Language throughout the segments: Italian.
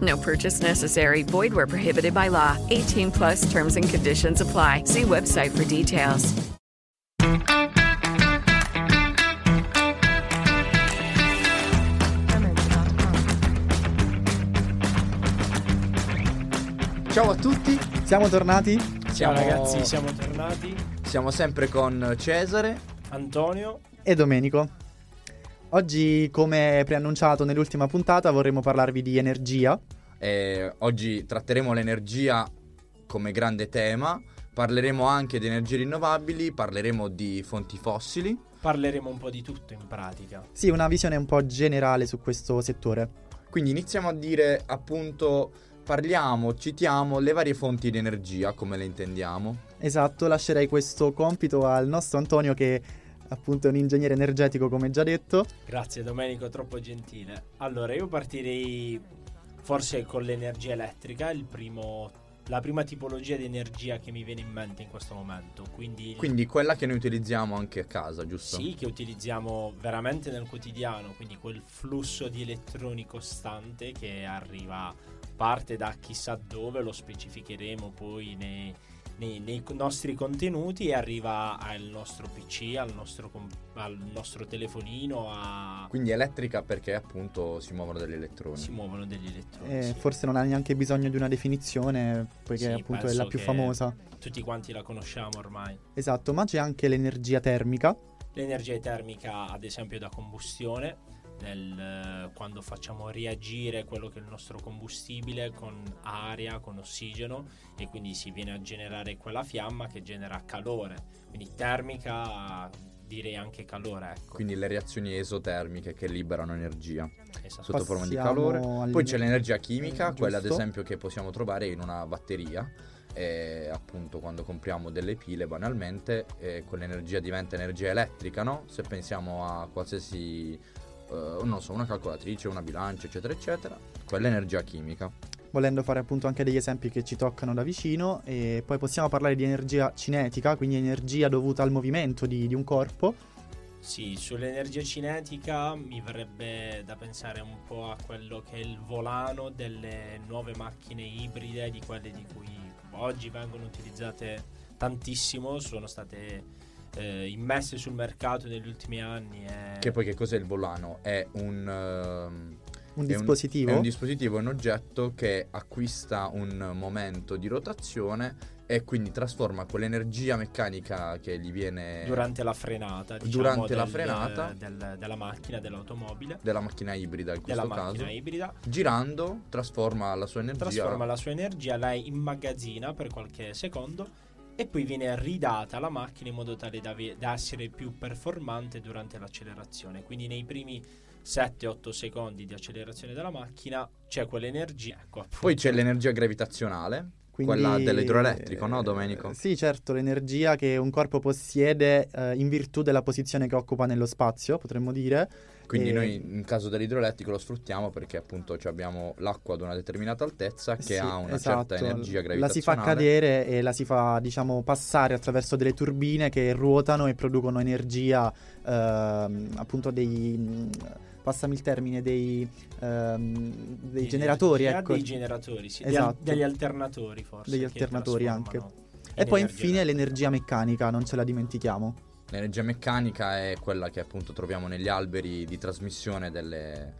No purchase necessary. Void where prohibited by law. 18 plus terms and conditions apply. See website for details. Ciao a tutti, siamo tornati. Ciao Siamo- ragazzi, siamo tornati. Siamo sempre con Cesare Antonio, e Domenico. Oggi, come preannunciato nell'ultima puntata, vorremmo parlarvi di energia. e oggi tratteremo l'energia come grande tema. Parleremo anche di energie rinnovabili, parleremo di fonti fossili. parleremo un po' di tutto in pratica. Sì, una visione un po' generale su questo settore. Quindi iniziamo a dire appunto parliamo, citiamo le varie fonti di energia come le intendiamo. Esatto, lascerei questo compito al nostro Antonio che appunto è un ingegnere energetico come già detto. Grazie Domenico, troppo gentile. Allora, io partirei forse con l'energia elettrica, il primo- la prima tipologia di energia che mi viene in mente in questo momento. Quindi, Quindi quella che noi utilizziamo anche a casa, giusto? sì, che utilizziamo veramente nel quotidiano, quindi quel flusso di elettroni costante che arriva, parte da chissà dove, lo specificheremo poi nei, nei- nei nostri contenuti e arriva al nostro PC, al nostro, al nostro telefonino, a... Quindi elettrica perché appunto si muovono degli elettroni. si muovono degli elettroni. Eh, sì. forse non ha neanche bisogno di una definizione, poiché Sì, appunto è la più famosa. Tutti quanti la conosciamo ormai. Esatto, ma c'è anche l'energia termica. L'energia termica, ad esempio, da combustione, nel, eh, quando facciamo reagire quello che è il nostro combustibile con aria, con ossigeno, e quindi si viene a generare quella fiamma che genera calore. Quindi termica, direi anche calore, ecco. Quindi le reazioni esotermiche che liberano energia Esatto. sotto forma di calore. Poi c'è l'energia chimica, Giusto. quella ad esempio che possiamo trovare in una batteria. E appunto quando compriamo delle pile banalmente eh, quell'energia diventa energia elettrica, no? Se pensiamo a qualsiasi, eh, non so, una calcolatrice, una bilancia, eccetera, eccetera, quella è energia chimica. volendo fare appunto anche degli esempi che ci toccano da vicino e poi possiamo parlare di energia cinetica, quindi energia dovuta al movimento di, di un corpo. Sì, sull'energia cinetica mi verrebbe da pensare un po' a quello che è il volano delle nuove macchine ibride, di quelle di cui oggi vengono utilizzate tantissimo, sono state eh, immesse sul mercato negli ultimi anni. E... Che poi che cos'è il volano? È un... ehm, Un è dispositivo. È un dispositivo, un oggetto che acquista un momento di rotazione e quindi trasforma quell'energia meccanica che gli viene Durante la frenata, diciamo, Durante la del- frenata. del- della macchina, dell'automobile, della macchina ibrida in della questo macchina caso, ibrida, girando trasforma la sua energia trasforma la sua energia, la immagazzina per qualche secondo e poi viene ridata alla macchina in modo tale da, da essere più performante durante l'accelerazione. Quindi nei primi 7-8 secondi di accelerazione della macchina c'è quell'energia. Ecco. Poi c'è l'energia gravitazionale, Quindi, quella dell'idroelettrico, no eh, Domenico? Sì, certo, l'energia che un corpo possiede eh, in virtù della posizione che occupa nello spazio, potremmo dire. Quindi e- noi in caso dell'idroelettrico lo sfruttiamo perché appunto ci abbiamo l'acqua ad una determinata altezza che Sì, ha una esatto. certa energia La si fa gravitazionale. cadere e la si fa, diciamo, passare attraverso delle turbine che ruotano e producono energia, ehm, appunto dei... mh, Passami il termine, dei, ehm, dei generatori, ecco. Dei generatori, sì. Esatto. Degli, alternatori forse. Degli alternatori anche. E poi infine l'energia meccanica, non ce la dimentichiamo. L'energia meccanica è quella che appunto troviamo negli alberi di trasmissione delle,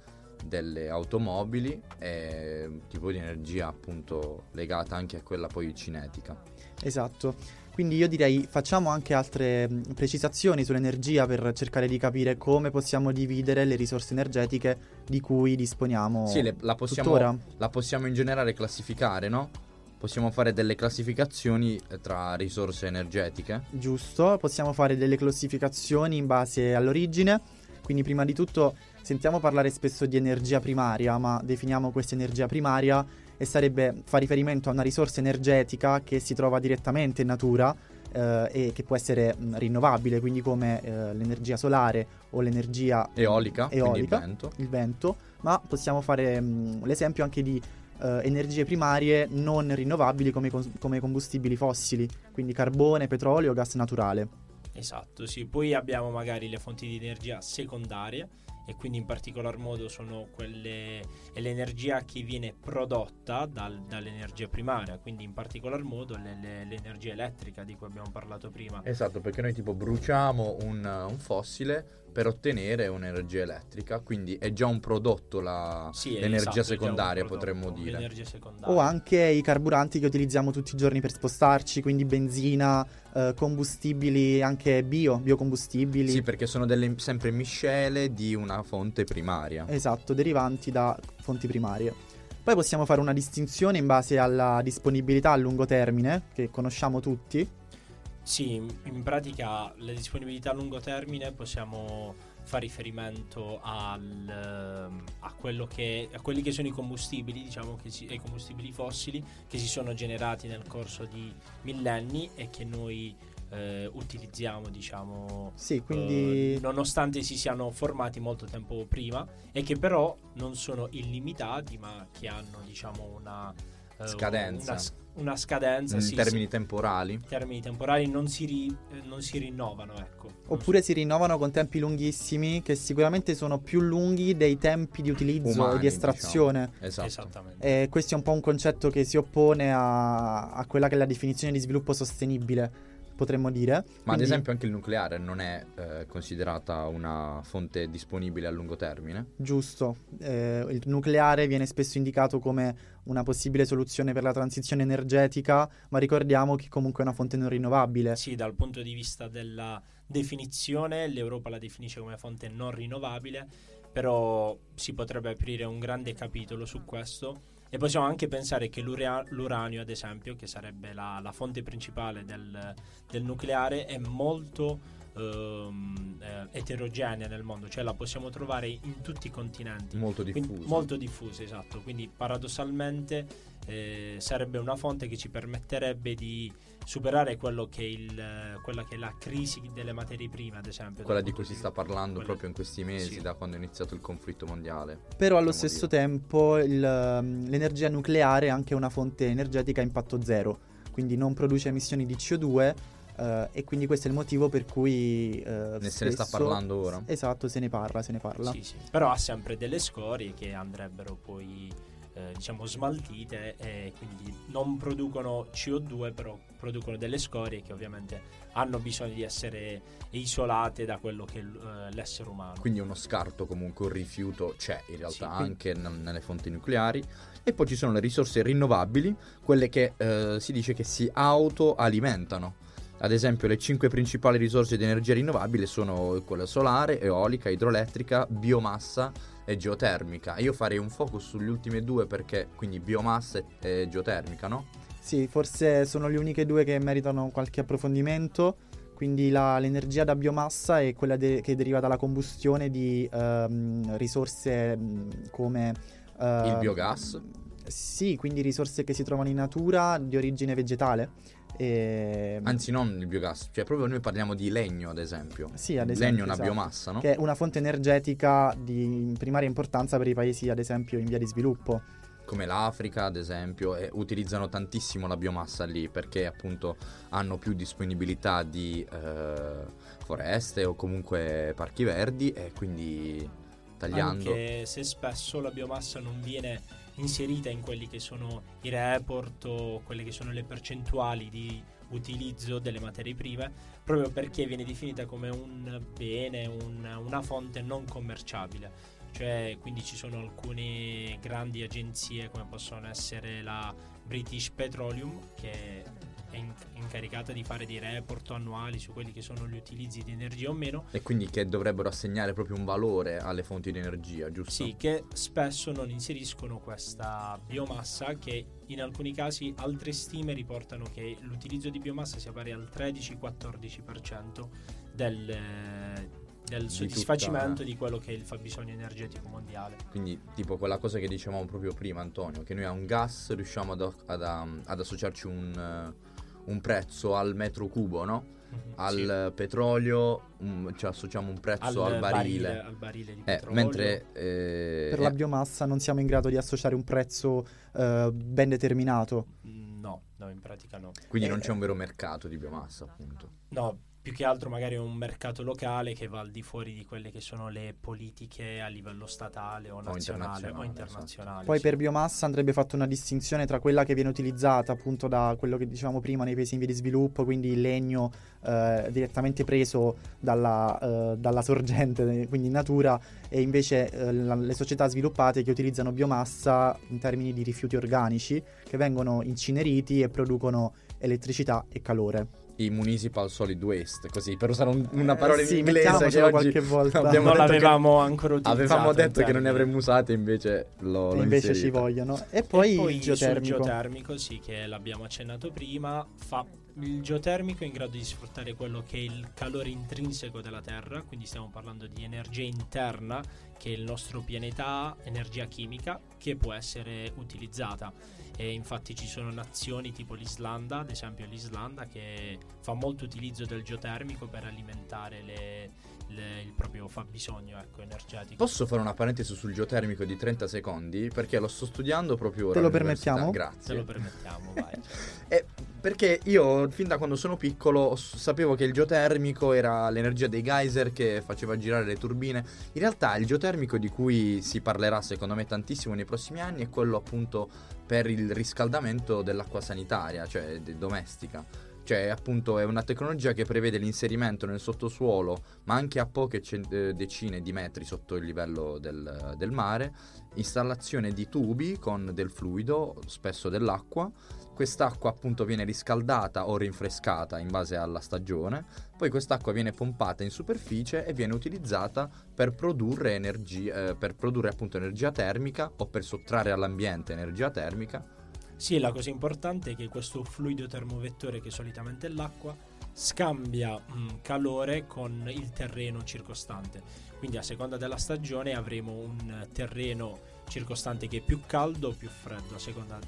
delle automobili, è un tipo di energia appunto legata anche a quella poi cinetica. Esatto. Quindi io direi facciamo anche altre precisazioni sull'energia per cercare di capire come possiamo dividere le risorse energetiche di cui disponiamo Sì, le- la, possiamo, la possiamo in generale classificare, no? Possiamo fare delle classificazioni eh, tra risorse energetiche. Giusto, possiamo fare delle classificazioni in base all'origine. Quindi prima di tutto sentiamo parlare spesso di energia primaria, ma definiamo questa energia primaria e sarebbe fa riferimento a una risorsa energetica che si trova direttamente in natura eh, e che può essere mh, rinnovabile, quindi come eh, l'energia solare o l'energia Eolica, Eolica. il vento. il vento, ma possiamo fare mh, l'esempio anche di eh, energie primarie non rinnovabili come, cons- come combustibili fossili, quindi carbone, petrolio, gas naturale. Esatto, sì. Poi abbiamo magari le fonti di energia secondarie e quindi in particolar modo sono quelle è l'energia che viene prodotta dal- dall'energia primaria, quindi in particolar modo le- le- l'energia elettrica di cui abbiamo parlato prima. Esatto, perché noi tipo bruciamo un, un fossile per ottenere un'energia elettrica, quindi è già un prodotto la- Sì, l'energia esatto, già un secondaria, prodotto, potremmo dire. L'energia secondaria. O anche i carburanti che utilizziamo tutti i giorni per spostarci, quindi benzina, eh, combustibili anche bio, biocombustibili. Sì, perché sono delle sempre miscele di una fonte primaria. Esatto, derivanti da fonti primarie. Poi possiamo fare una distinzione in base alla disponibilità a lungo termine, che conosciamo tutti. Sì, in- pratica la disponibilità a lungo termine possiamo fare riferimento al, ehm, a, quello che, a quelli che sono i combustibili, diciamo che si, i combustibili fossili che si sono generati nel corso di millenni e che noi eh, utilizziamo, diciamo, Sì, quindi eh, nonostante si siano formati molto tempo prima e che però non sono illimitati ma che hanno, diciamo, una eh, Scadenza. una, una scadenza, in sì, termini temporali. termini temporali non si, ri- eh, non si rinnovano, ecco. Oppure si rinnovano con tempi lunghissimi, che sicuramente sono più lunghi dei tempi di utilizzo Umani, e di estrazione. Esatto. Esattamente. E questo è un po' un concetto che si oppone a, a quella che è la definizione di sviluppo sostenibile, potremmo dire. Ma ad Quindi- esempio anche il nucleare non è eh, considerata una fonte disponibile a lungo termine? Giusto, Eh, il nucleare viene spesso indicato come una possibile soluzione per la transizione energetica, ma ricordiamo che comunque è una fonte non rinnovabile. Sì, dal punto di vista della definizione, l'Europa la definisce come fonte non rinnovabile, però si potrebbe aprire un grande capitolo su questo. E possiamo anche pensare che l'uranio, ad esempio, che sarebbe la, la fonte principale del, del nucleare, è molto ehm, eh, eterogenea nel mondo, cioè la possiamo trovare in tutti i continenti. Molto diffuso. molto diffusa, esatto. Quindi paradossalmente eh, sarebbe una fonte che ci permetterebbe di superare quello che è il, quella che è la crisi delle materie prime, ad esempio. Quella di cui si sta parlando quella- proprio in questi mesi, sì. da quando è iniziato il conflitto mondiale. Però allo stesso dire. tempo il, um, l'energia nucleare è anche una fonte energetica a impatto zero, quindi non produce emissioni di CO2 eh, e quindi questo è il motivo per cui... eh, Ne se ne sta parlando ora. Esatto, se ne parla, se ne parla. Sì, sì. Però ha sempre delle scorie che andrebbero poi eh, diciamo smaltite e quindi non producono CO2 però producono delle scorie che ovviamente hanno bisogno di essere isolate da quello che è eh, l'essere umano. Quindi uno scarto comunque, un rifiuto c'è in realtà Sì, anche nel- nelle fonti nucleari. E poi ci sono le risorse rinnovabili, quelle che eh, si dice che si autoalimentano. Ad esempio le cinque principali risorse di energia rinnovabile sono quella solare, eolica, idroelettrica, biomassa e geotermica. Io farei un focus sulle ultime due perché quindi biomassa e, geotermica, no? Sì, forse sono le uniche due che meritano qualche approfondimento. Quindi la- l'energia da biomassa è quella de- che deriva dalla combustione di ehm, risorse come... eh, Il biogas. Sì, quindi risorse che si trovano in natura di origine vegetale. E... Anzi non il biogas, cioè proprio noi parliamo di legno ad esempio. Sì, ad Il esempio, legno è una esatto. biomassa, no? che è una fonte energetica di primaria importanza per i paesi, ad esempio, in via di sviluppo. come l'Africa ad esempio e utilizzano tantissimo la biomassa lì perché appunto hanno più disponibilità di eh, foreste o comunque parchi verdi e quindi tagliando Anche se spesso la biomassa non viene inserita in quelli che sono i report o quelle che sono le percentuali di utilizzo delle materie prime, proprio perché viene definita come un bene, un- una fonte non commerciabile. Cioè, quindi ci sono alcune grandi agenzie come possono essere la British Petroleum che è in- incaricata di fare dei report annuali su quelli che sono gli utilizzi di energia o meno, E quindi che dovrebbero assegnare proprio un valore alle fonti di energia, giusto? sì, che spesso non inseriscono questa biomassa che in alcuni casi altre stime riportano che l'utilizzo di biomassa sia pari al 13-14% del, eh, del Di soddisfacimento tutta- di quello che è il fabbisogno energetico mondiale. Quindi tipo quella cosa che dicevamo proprio prima Antonio, che noi a un gas riusciamo ad, ad- ad associarci un, un prezzo al metro cubo, no? Al petrolio um, ci associamo un prezzo al, barile. al barile di Eh, petrolio. mentre eh, Per la eh, biomassa non siamo in grado di associare un prezzo eh, ben determinato. Mm, No, no, in pratica no. quindi eh, non c'è un vero mercato di biomassa, appunto. No, più che altro magari un mercato locale che va al di fuori di quelle che sono le politiche a livello statale o nazionale o internazionale, internazionale. Poi sì. per biomassa andrebbe fatta una distinzione tra quella che viene utilizzata appunto da quello che dicevamo prima nei paesi in via di sviluppo, quindi il legno eh, direttamente preso dalla, eh, dalla sorgente, quindi in natura, e invece eh, la- le società sviluppate che utilizzano biomassa in termini di rifiuti organici che vengono incineriti e producono elettricità e calore. I municipal solid waste, così per usare un- una Eh, parola sì, in inglese che qualche volta. abbiamo non detto che- l'avevamo ancora utilizzato. Avevamo il detto che non ne avremmo usate, invece lo, E l'ho invece ci vogliono. E poi, E poi il sul geotermico. geotermico, sì, che l'abbiamo accennato prima, fa il geotermico è in grado di sfruttare quello che è il calore intrinseco della Terra, quindi stiamo parlando di energia interna che il nostro pianeta ha, energia chimica che può essere utilizzata. E infatti ci sono nazioni tipo l'Islanda, ad esempio l'Islanda, che fa molto utilizzo del geotermico per alimentare le- le- il proprio fabbisogno ecco, energetico. Posso fare una parentesi sul geotermico di 30 secondi? Perché lo sto studiando proprio ora. Te lo permettiamo? Grazie. Se lo permettiamo, vai. Eh, perché io fin da quando sono piccolo sapevo che il geotermico era l'energia dei geyser che faceva girare le turbine. In realtà il geotermico di cui si parlerà secondo me tantissimo nei prossimi anni è quello appunto per il riscaldamento dell'acqua sanitaria, cioè domestica. Cioè appunto è una tecnologia che prevede l'inserimento nel sottosuolo, ma anche a poche cen- eh, decine di metri sotto il livello del, del mare, installazione di tubi con del fluido, spesso dell'acqua, Quest'acqua appunto viene riscaldata o rinfrescata in base alla stagione, poi quest'acqua viene pompata in superficie e viene utilizzata per produrre energia, eh, per produrre appunto energia termica o per sottrarre all'ambiente energia termica. Sì, la cosa importante è che questo fluido termovettore, che solitamente è l'acqua, scambia mh, calore con il terreno circostante. Quindi a seconda della stagione avremo un terreno circostante che è più caldo o più freddo, a seconda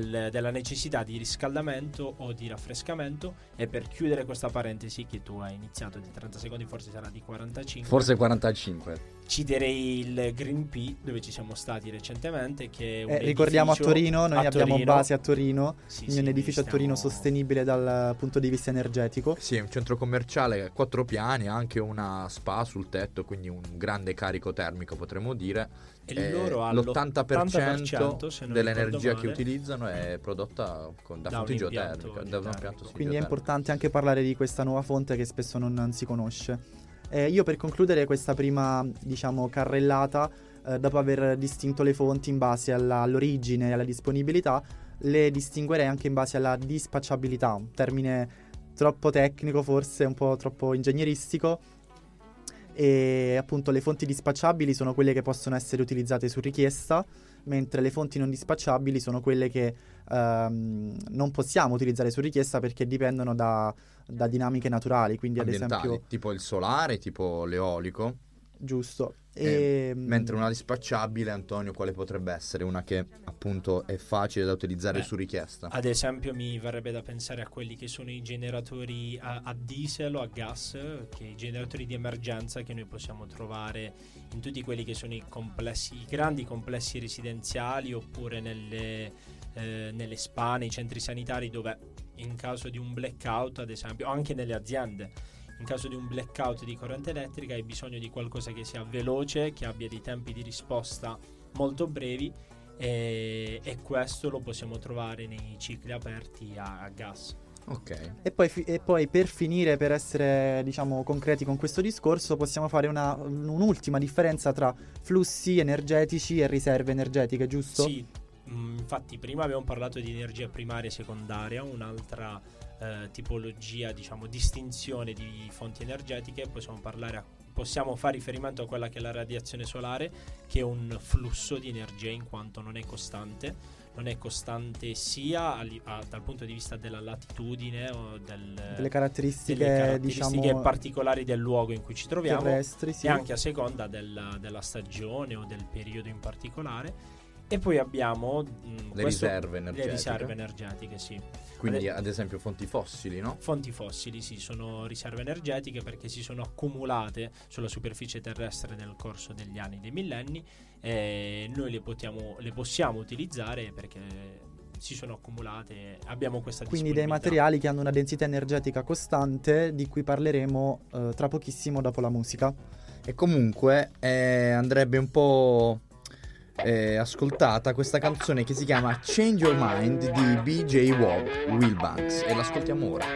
del- della necessità di riscaldamento o di raffrescamento. E per chiudere questa parentesi che tu hai iniziato di 30 secondi, forse sarà di 45. Forse 45. Citerei il Green P dove ci siamo stati recentemente. Che è un Eh, ricordiamo a Torino, noi a abbiamo Torino. base a Torino, Sì, quindi sì, un edificio a stiamo- Torino sostenibile dal punto di vista energetico. Sì, è un centro commerciale a quattro piani, ha anche una spa sul tetto, quindi un grande carico termico potremmo dire. E Eh, loro hanno l'80% se non dell'energia che utilizzano è prodotta con- da, Da impianto geotermiche. Da un geotermico. impianto sì, Quindi è importante anche parlare di questa nuova fonte che spesso non, non si conosce. Eh, io per concludere questa prima, diciamo, carrellata, eh, dopo aver distinto le fonti in base alla- all'origine e alla disponibilità, le distinguerei anche in base alla dispacciabilità, un termine troppo tecnico, forse un po' troppo ingegneristico. E appunto le fonti dispacciabili sono quelle che possono essere utilizzate su richiesta, mentre le fonti non dispacciabili sono quelle che ehm, non possiamo utilizzare su richiesta perché dipendono da, da dinamiche naturali, quindi ad ambientali, esempio tipo il solare, tipo l'eolico. giusto. Eh, E, Mentre una dispacciabile, Antonio, quale potrebbe essere? Una che appunto è facile da utilizzare Beh, su richiesta. Ad esempio mi verrebbe da pensare a quelli che sono i generatori a, a diesel o a gas, che i generatori di emergenza che noi possiamo trovare in tutti quelli che sono i complessi, i grandi complessi residenziali oppure nelle, eh, nelle spa, nei centri sanitari dove in caso di un blackout, ad esempio, o anche nelle aziende, in caso di un blackout di corrente elettrica hai bisogno di qualcosa che sia veloce, che abbia dei tempi di risposta molto brevi e, e questo lo possiamo trovare nei cicli aperti a, a gas. Ok. e poi, fi- e poi per finire, per essere diciamo concreti con questo discorso, possiamo fare una- un'ultima differenza tra flussi energetici e riserve energetiche, giusto? Sì, mm, infatti prima abbiamo parlato di energia primaria e secondaria, un'altra eh, tipologia, diciamo, distinzione di fonti energetiche, possiamo parlare a possiamo fare riferimento a quella che è la radiazione solare, che è un flusso di energia in quanto non è costante. Non è costante sia a, a, dal punto di vista della latitudine o del, delle caratteristiche, delle caratteristiche diciamo, particolari del luogo in cui ci troviamo sì. e anche a seconda della, della stagione o del periodo in particolare. E poi abbiamo mh, le, questo, riserve le riserve energetiche. sì. Quindi ad esempio fonti fossili, no? Fonti fossili, sì, sono riserve energetiche perché si sono accumulate sulla superficie terrestre nel corso degli anni, dei millenni e noi le, potiamo, le possiamo utilizzare perché si sono accumulate, abbiamo questa Quindi dei materiali che hanno una densità energetica costante di cui parleremo eh, tra pochissimo dopo la musica. E comunque eh, andrebbe un po' eh, ascoltata questa canzone che si chiama Change Your Mind di BJ Wob Wilbanks e l'ascoltiamo ora.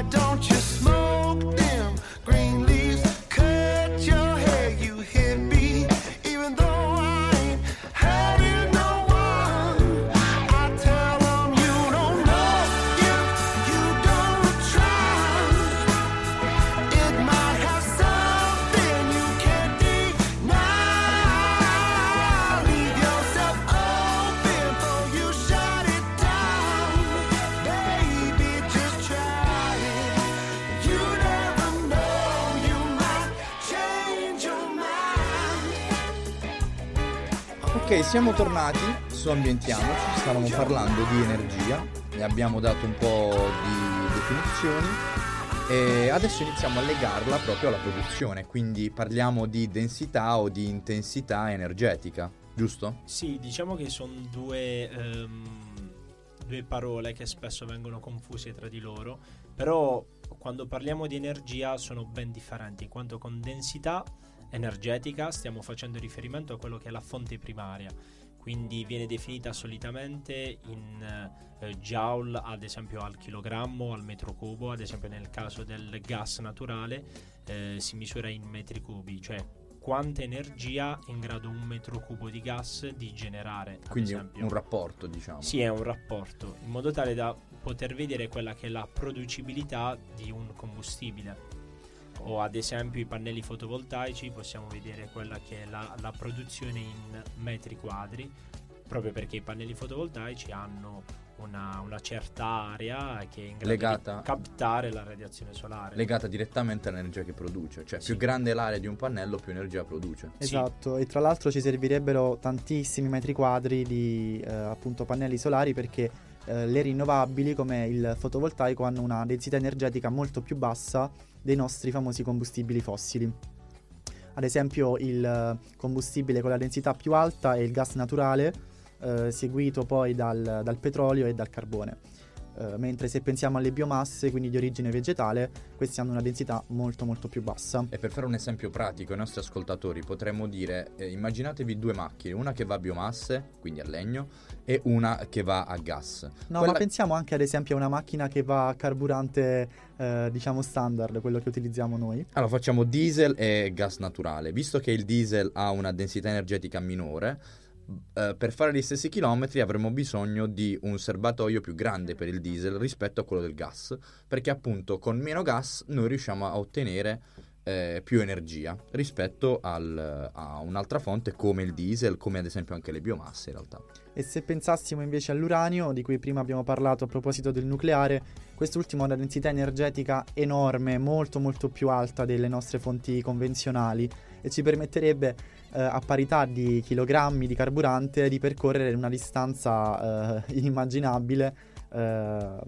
Ok, siamo tornati su Ambientiamoci, stavamo parlando di energia e abbiamo dato un po' di definizioni e adesso iniziamo a legarla proprio alla produzione, quindi parliamo di densità o di intensità energetica, giusto? Sì, diciamo che sono due, um, due parole che spesso vengono confuse tra di loro, però quando parliamo di energia sono ben differenti, in quanto con densità energetica stiamo facendo riferimento a quello che è la fonte primaria, quindi viene definita solitamente in eh, joule ad esempio al chilogrammo, al metro cubo, ad esempio nel caso del gas naturale eh, si misura in metri cubi, cioè quanta energia è in grado un metro cubo di gas di generare. Quindi esempio. un rapporto, diciamo. Sì, è un rapporto, in modo tale da poter vedere quella che è la producibilità di un combustibile o ad esempio i pannelli fotovoltaici possiamo vedere quella che è la, la produzione in metri quadri proprio perché i pannelli fotovoltaici hanno una, una, certa area che è in grado legata, di captare la radiazione solare. Legata direttamente all'energia che produce, cioè sì. più grande l'area di un pannello più energia produce. Esatto, sì. e tra l'altro ci servirebbero tantissimi metri quadri di eh, appunto pannelli solari perché eh, le rinnovabili come il fotovoltaico hanno una densità energetica molto più bassa dei nostri famosi combustibili fossili. Ad esempio il combustibile con la densità più alta è il gas naturale, eh, seguito poi dal, dal petrolio e dal carbone. Uh, mentre se pensiamo alle biomasse, quindi di origine vegetale, questi hanno una densità molto molto più bassa. E per fare un esempio pratico ai nostri ascoltatori potremmo dire, eh, immaginatevi due macchine, una che va a biomasse, quindi a legno, e una che va a gas. No, Quella... ma pensiamo anche ad esempio a una macchina che va a carburante, eh, diciamo standard, quello che utilizziamo noi. Allora facciamo diesel e gas naturale. Visto che il diesel ha una densità energetica minore, Uh, per fare gli stessi chilometri avremo bisogno di un serbatoio più grande per il diesel rispetto a quello del gas, perché appunto con meno gas noi riusciamo a ottenere eh, più energia rispetto al, a un'altra fonte come il diesel, come ad esempio anche le biomasse in realtà. E se pensassimo invece all'uranio, di cui prima abbiamo parlato a proposito del nucleare, quest'ultimo ha una densità energetica enorme, molto molto più alta delle nostre fonti convenzionali e ci permetterebbe eh, a parità di chilogrammi di carburante di percorrere una distanza eh, inimmaginabile ad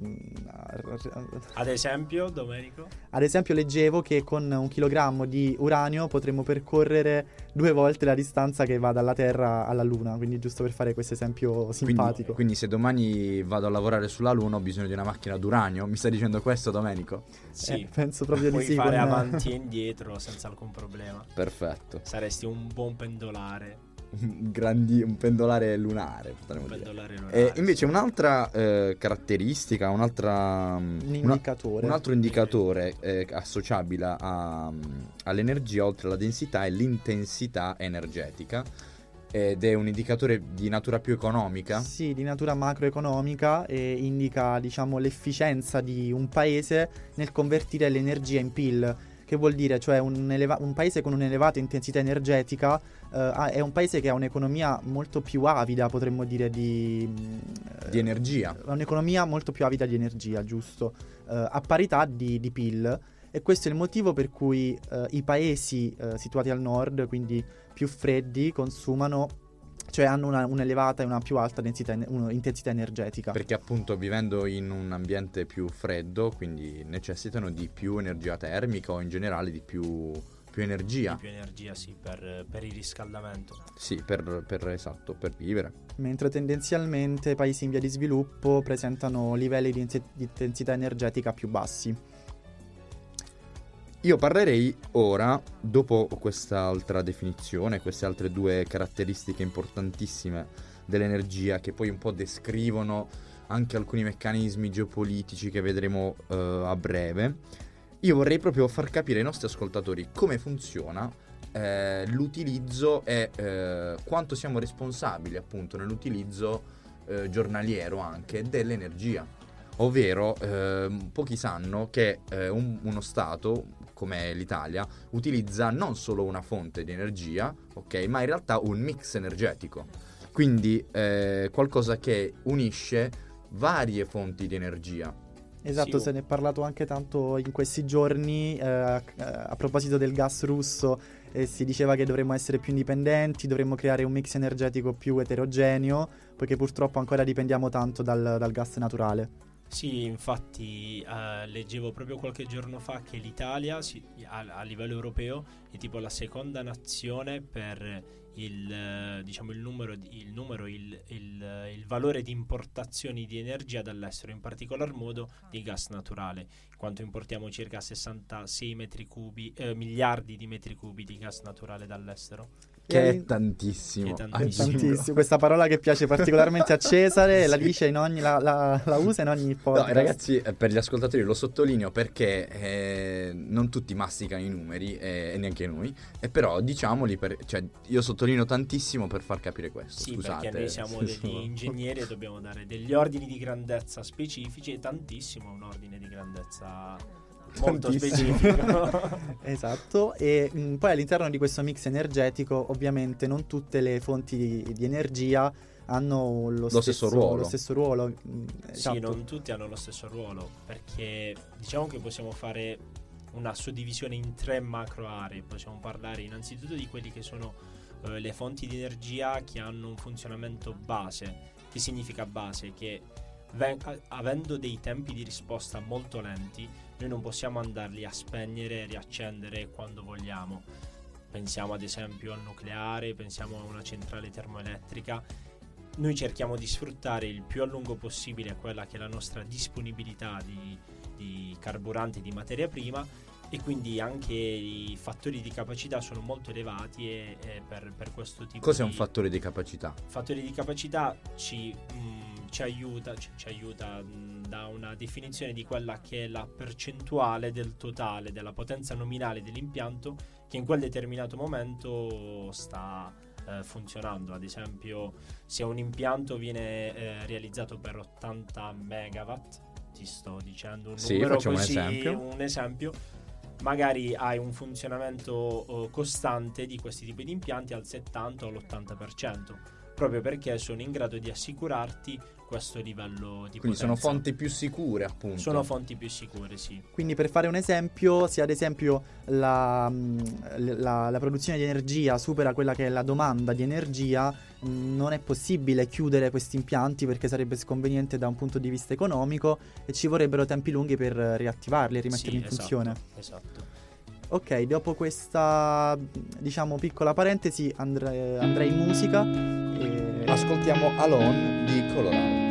esempio, Domenico? Ad esempio, leggevo che con un chilogrammo di uranio potremmo percorrere due volte la distanza che va dalla Terra alla Luna. Quindi, giusto per fare questo esempio simpatico. Quindi, quindi se domani vado a lavorare sulla Luna, ho bisogno di una macchina d'uranio. Mi stai dicendo questo, Domenico? Sì, eh, penso proprio di sì. Puoi fare con... avanti e indietro senza alcun problema. Perfetto. Saresti un buon pendolare grandi, un pendolare lunare. Un pendolare lunare. E invece un'altra eh, caratteristica, un'altra, un, indicatore. Un altro indicatore eh, associabile a, all'energia oltre alla densità è l'intensità energetica ed è un indicatore di natura più economica? Sì, di natura macroeconomica e indica diciamo, l'efficienza di un paese nel convertire l'energia in PIL che vuol dire? Cioè un, eleva- un paese con un'elevata intensità energetica eh, è un paese che ha un'economia molto più avida, potremmo dire, di... di energia. Ha un'economia molto più avida di energia, giusto, eh, a parità di, di, PIL. E questo è il motivo per cui eh, i paesi eh, situati al nord, quindi più freddi, consumano cioè hanno una, un'elevata e una più alta densità, intensità energetica. Perché appunto vivendo in un ambiente più freddo, quindi necessitano di più energia termica o in generale di più, più energia. Di più energia, sì, per, per il riscaldamento. Sì, per, per, esatto, per vivere. Mentre tendenzialmente paesi in via di sviluppo presentano livelli di intensità energetica più bassi. Io parlerei ora, dopo quest'altra definizione, queste altre due caratteristiche importantissime dell'energia che poi un po' descrivono anche alcuni meccanismi geopolitici che vedremo uh, a breve. Io vorrei proprio far capire ai nostri ascoltatori come funziona eh, l'utilizzo e eh, quanto siamo responsabili appunto nell'utilizzo eh, giornaliero anche dell'energia. Ovvero, ehm, pochi sanno che eh, un, uno Stato, come l'Italia, utilizza non solo una fonte di energia, ok, ma in realtà un mix energetico. Quindi eh, qualcosa che unisce varie fonti di energia. Esatto, sì. se ne è parlato anche tanto in questi giorni eh, a proposito del gas russo eh, si diceva che dovremmo essere più indipendenti, dovremmo creare un mix energetico più eterogeneo, poiché purtroppo ancora dipendiamo tanto dal, dal gas naturale. Sì, infatti eh, leggevo proprio qualche giorno fa che l'Italia si, a, a, livello europeo è tipo la seconda nazione per il, eh, diciamo, il numero, il, numero il, il, il, valore di importazioni di energia dall'estero, in particolar modo di gas naturale, in quanto importiamo circa 66 metri cubi, eh, miliardi di metri cubi di gas naturale dall'estero. Che è tantissimo. Che è tantissimo. tantissimo. Questa parola che piace particolarmente a Cesare, sì. la dice in ogni, la, la, la, usa in ogni podcast. No, ragazzi, eh, per gli ascoltatori lo sottolineo perché eh, non tutti masticano i numeri, eh, e neanche noi, e però diciamoli, per, cioè io sottolineo tantissimo per far capire questo. Sì, Scusate. perché noi siamo degli ingegneri e dobbiamo dare degli ordini di grandezza specifici e tantissimo un ordine di grandezza molto specifico. esatto, e mh, poi all'interno di questo mix energetico ovviamente non tutte le fonti di, di energia hanno lo, lo, stesso, stesso, ruolo. Lo stesso ruolo. Esatto. Sì, non tutti hanno lo stesso ruolo, perché diciamo che possiamo fare una suddivisione in tre macro aree. Possiamo parlare innanzitutto di quelli che sono eh, le fonti di energia che hanno un funzionamento base. Che significa base? Che ven- avendo dei tempi di risposta molto lenti, noi non possiamo andarli a spegnere e riaccendere quando vogliamo. Pensiamo ad esempio al nucleare, pensiamo a una centrale termoelettrica. noi cerchiamo di sfruttare il più a lungo possibile quella che è la nostra disponibilità di, di carburante di materia prima e quindi anche i fattori di capacità sono molto elevati e, e per, per, questo tipo Cos'è di... un fattore di capacità? Fattore di capacità ci, mh, mm, ci aiuta, ci, ci aiuta mh, da una definizione di quella che è la percentuale del totale della potenza nominale dell'impianto che in quel determinato momento sta eh, funzionando. Ad esempio, se un impianto viene eh, realizzato per 80 megawatt, ti sto dicendo un sì, numero così, un esempio. un esempio magari hai un funzionamento uh, costante di questi tipi di impianti al 70 o all'80%, proprio perché sono in grado di assicurarti questo livello di Quindi potenza. sono fonti più sicure, appunto. Sono fonti più sicure, sì. Quindi per fare un esempio, se ad esempio la, la, la, produzione di energia supera quella che è la domanda di energia, non è possibile chiudere questi impianti perché sarebbe sconveniente da un punto di vista economico e ci vorrebbero tempi lunghi per riattivarli e rimetterli sì, in funzione. Esatto, esatto. Ok, dopo questa diciamo piccola parentesi andre- andrei in musica e ascoltiamo Alone di Colorado.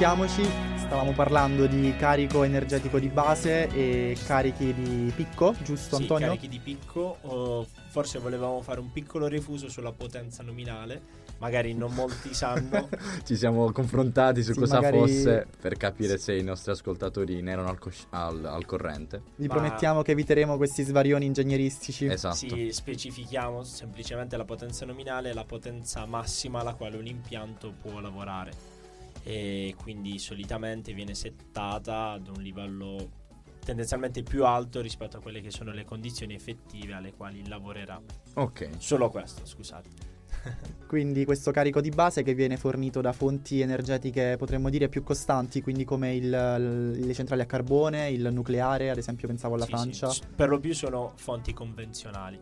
Ambientiamoci. Stavamo parlando di carico energetico di base e carichi di picco, giusto sì, Antonio? carichi di picco. Oh, forse volevamo fare un piccolo refuso sulla potenza nominale. Magari non molti sanno. Ci siamo confrontati su Sì, cosa magari- fosse per capire se i nostri ascoltatori ne erano al, cosci- al- al corrente. Vi Ma- promettiamo che eviteremo questi svarioni ingegneristici. Esatto. Sì, specifichiamo semplicemente la potenza nominale e la potenza massima alla quale un impianto può lavorare. E quindi solitamente viene settata ad un livello tendenzialmente più alto rispetto a quelle che sono le condizioni effettive alle quali lavorerà. Ok. Solo questo, scusate. Quindi questo carico di base che viene fornito da fonti energetiche potremmo dire più costanti, quindi come il- le centrali a carbone, il nucleare, ad esempio pensavo alla Sì, Francia. sì, per lo più sono fonti convenzionali.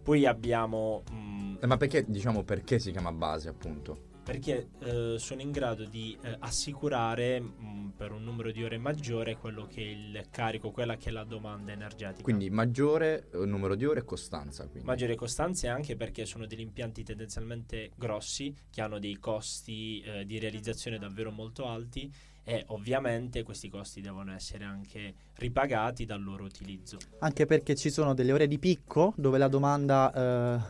Poi abbiamo... mh, Eh, ma perché, diciamo, perché si chiama base, appunto? Perché eh, sono in grado di eh, assicurare mh, per un numero di ore maggiore quello che è il carico, quella che è la domanda energetica. Quindi maggiore eh, numero di ore e costanza. Quindi. maggiore costanza e anche perché sono degli impianti tendenzialmente grossi che hanno dei costi eh, di realizzazione davvero molto alti e ovviamente questi costi devono essere anche ripagati dal loro utilizzo. Anche perché ci sono delle ore di picco dove la domanda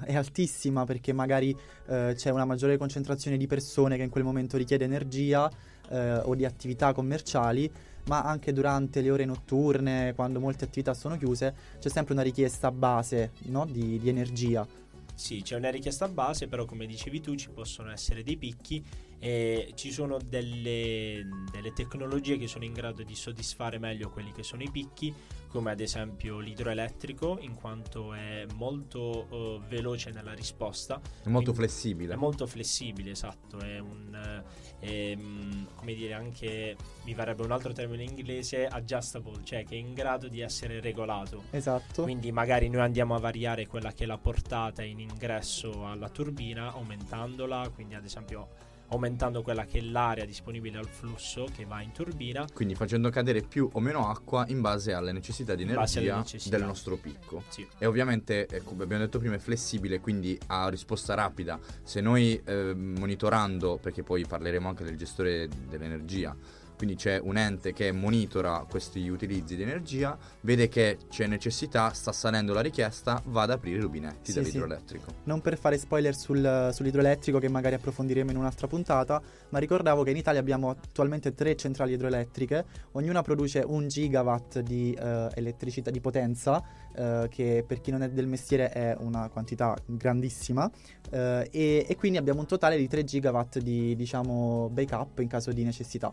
eh, è altissima perché magari eh, c'è una maggiore concentrazione di persone che in quel momento richiede energia eh, o di attività commerciali, ma anche durante le ore notturne, quando molte attività sono chiuse, c'è sempre una richiesta base no, di, di energia. Sì, c'è una richiesta base, però come dicevi tu ci possono essere dei picchi e ci sono delle, delle tecnologie che sono in grado di soddisfare meglio quelli che sono i picchi, come ad esempio l'idroelettrico, in quanto è molto eh, veloce nella risposta. È molto flessibile. È molto flessibile, esatto, è un... eh, ehm, come dire, anche... mi verrebbe un altro termine in inglese, adjustable, cioè che è in grado di essere regolato. Esatto. Quindi magari noi andiamo a variare quella che è la portata in ingresso alla turbina, aumentandola, quindi ad esempio aumentando quella che è l'area disponibile al flusso che va in turbina. Quindi facendo cadere più o meno acqua in base alle necessità di energia necessità. del nostro picco. Sì. E ovviamente, eh, come abbiamo detto prima, è flessibile, quindi ha risposta rapida. Se noi eh, monitorando, perché poi parleremo anche del gestore dell'energia, quindi c'è un ente che monitora questi utilizzi di energia, vede che c'è necessità, sta salendo la richiesta, va ad aprire i rubinetti Sì, dell'idroelettrico. Non per fare spoiler sul- sull'idroelettrico che magari approfondiremo in un'altra puntata, ma ricordavo che in Italia abbiamo attualmente tre centrali idroelettriche, ognuna produce un gigawatt di eh, elettricità di potenza, eh, che per chi non è del mestiere è una quantità grandissima, eh, e, e quindi abbiamo un totale di 3 gigawatt di diciamo backup in caso di necessità.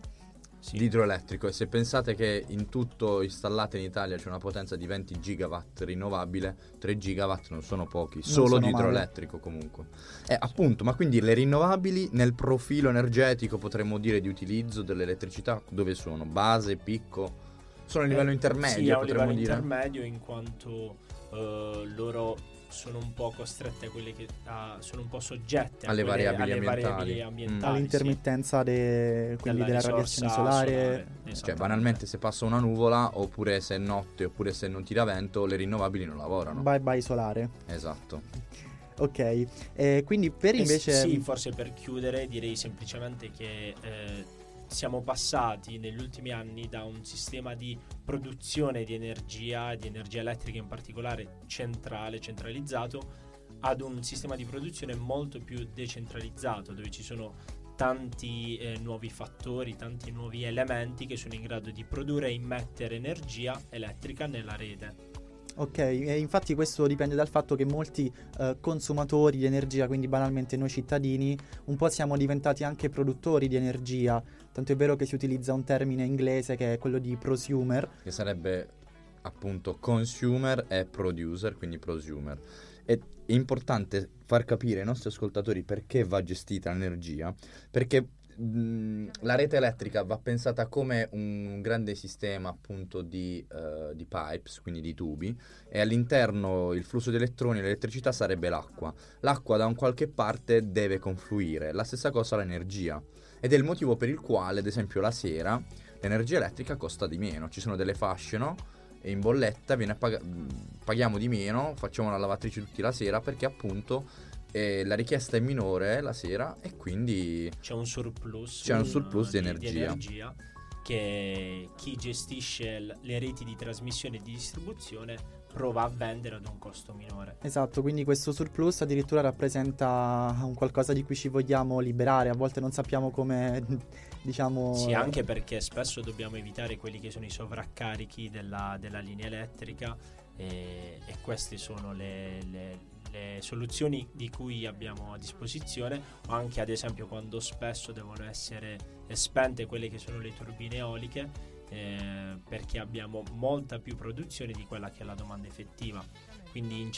Sì. L'idroelettrico e se pensate che in tutto installate in Italia c'è una potenza di 20 gigawatt rinnovabile, 3 gigawatt non sono pochi, solo sono di male. idroelettrico comunque. Eh, appunto, ma quindi le rinnovabili nel profilo energetico potremmo dire di utilizzo dell'elettricità dove sono? Base, picco? Sono a livello Eh, intermedio, sì, a livello dire. intermedio in quanto eh, loro sono un po' costrette a quelle che a- sono un po' soggette Alle quelle- variabili alle ambientali. variabili Mm. ambientali, All'intermittenza de- sì, quindi della risorsa radiazione solare. solare, Cioè, esattamente. banalmente, se passa una nuvola, oppure se è notte, oppure se non tira vento, le rinnovabili non lavorano. Bye bye solare. Esatto. Ok, eh, quindi per Eh, invece... Sì, forse per chiudere direi semplicemente che eh, siamo passati negli ultimi anni da un sistema di produzione di energia, di energia elettrica in particolare centrale, centralizzato, ad un sistema di produzione molto più decentralizzato, dove ci sono tanti eh, nuovi fattori, tanti nuovi elementi che sono in grado di produrre e immettere energia elettrica nella rete. Ok, e infatti questo dipende dal fatto che molti eh, consumatori di energia, quindi banalmente noi cittadini, un po' siamo diventati anche produttori di energia, tanto è vero che si utilizza un termine inglese che è quello di prosumer. che sarebbe appunto consumer e producer, quindi prosumer. È importante far capire ai nostri ascoltatori perché va gestita l'energia, perché la rete elettrica va pensata come un grande sistema appunto di, eh, di pipes, quindi di tubi, e all'interno il flusso di elettroni e l'elettricità sarebbe l'acqua. L'acqua da un qualche parte deve confluire, la stessa cosa l'energia. Ed è il motivo per il quale, ad esempio, la sera l'energia elettrica costa di meno. Ci sono delle fasce, no? E in bolletta pag- paghiamo di meno, facciamo la lavatrice tutti la sera perché appunto eh, la richiesta è minore la sera e quindi c'è un surplus, C'è un surplus di energia. che chi gestisce le reti di trasmissione e di distribuzione prova a vendere ad un costo minore. Esatto, quindi questo surplus addirittura rappresenta un qualcosa di cui ci vogliamo liberare, a volte non sappiamo come, diciamo... Sì, anche perché spesso dobbiamo evitare quelli che sono i sovraccarichi della, della linea elettrica e, e queste sono le, le- le soluzioni di cui abbiamo a disposizione o anche ad esempio quando spesso devono essere spente quelle che sono le turbine eoliche eh, perché abbiamo molta più produzione di quella che è la domanda effettiva quindi in,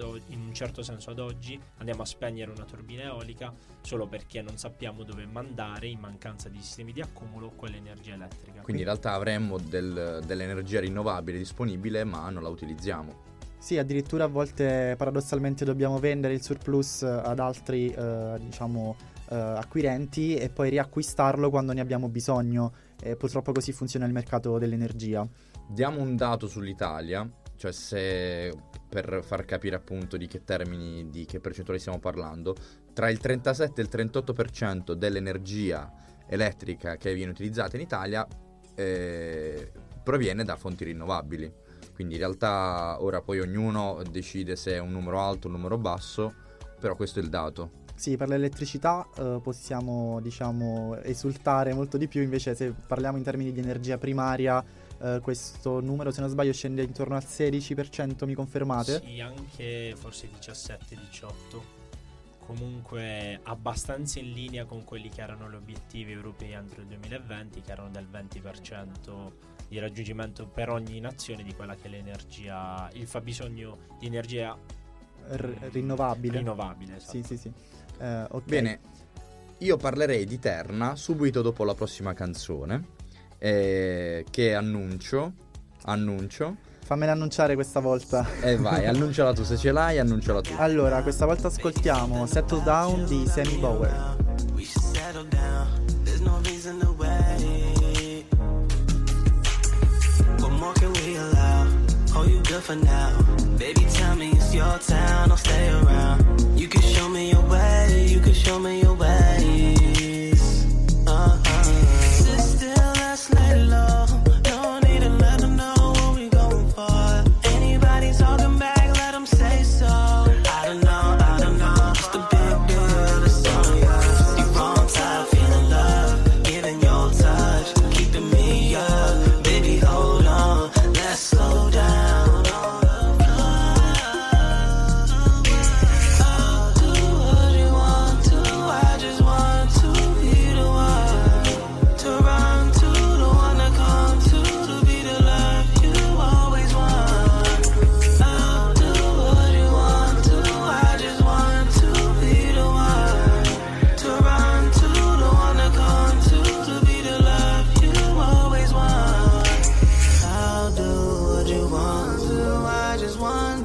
o- in un certo senso ad oggi andiamo a spegnere una turbina eolica solo perché non sappiamo dove mandare in mancanza di sistemi di accumulo quell'energia elettrica. quindi in realtà avremmo del- dell'energia rinnovabile disponibile ma non la utilizziamo. Sì, addirittura a volte paradossalmente dobbiamo vendere il surplus ad altri, eh, diciamo, eh, acquirenti e poi riacquistarlo quando ne abbiamo bisogno. E purtroppo così funziona il mercato dell'energia. Diamo un dato sull'Italia, cioè se per far capire appunto di che termini, di che percentuali stiamo parlando, tra il 37 e il 38% dell'energia elettrica che viene utilizzata in Italia eh, proviene da fonti rinnovabili. Quindi in realtà ora poi ognuno decide se è un numero alto o un numero basso, però questo è il dato. Sì, per l'elettricità eh, possiamo diciamo esultare molto di più, invece se parliamo in termini di energia primaria eh, questo numero se non sbaglio scende intorno al 16%, mi confermate? Sì, anche forse 17-18 comunque abbastanza in linea con quelli che erano gli obiettivi europei entro il 2020, che erano del 20% di raggiungimento per ogni nazione di quella che è l'energia, il fabbisogno di energia R- rinnovabile. Rinnovabile, esatto. Sì, sì, sì. Uh, okay. Bene, io parlerei di Terna subito dopo la prossima canzone, eh, che annuncio, annuncio. Fammela annunciare questa volta. E eh vai, annunciala tu, se ce l'hai annunciala tu. Allora, questa volta ascoltiamo Settle Down di Sammy Bower. Good for now. Baby, tell me it's your town, I'll stay around. You can show me your way, you can show me your ways.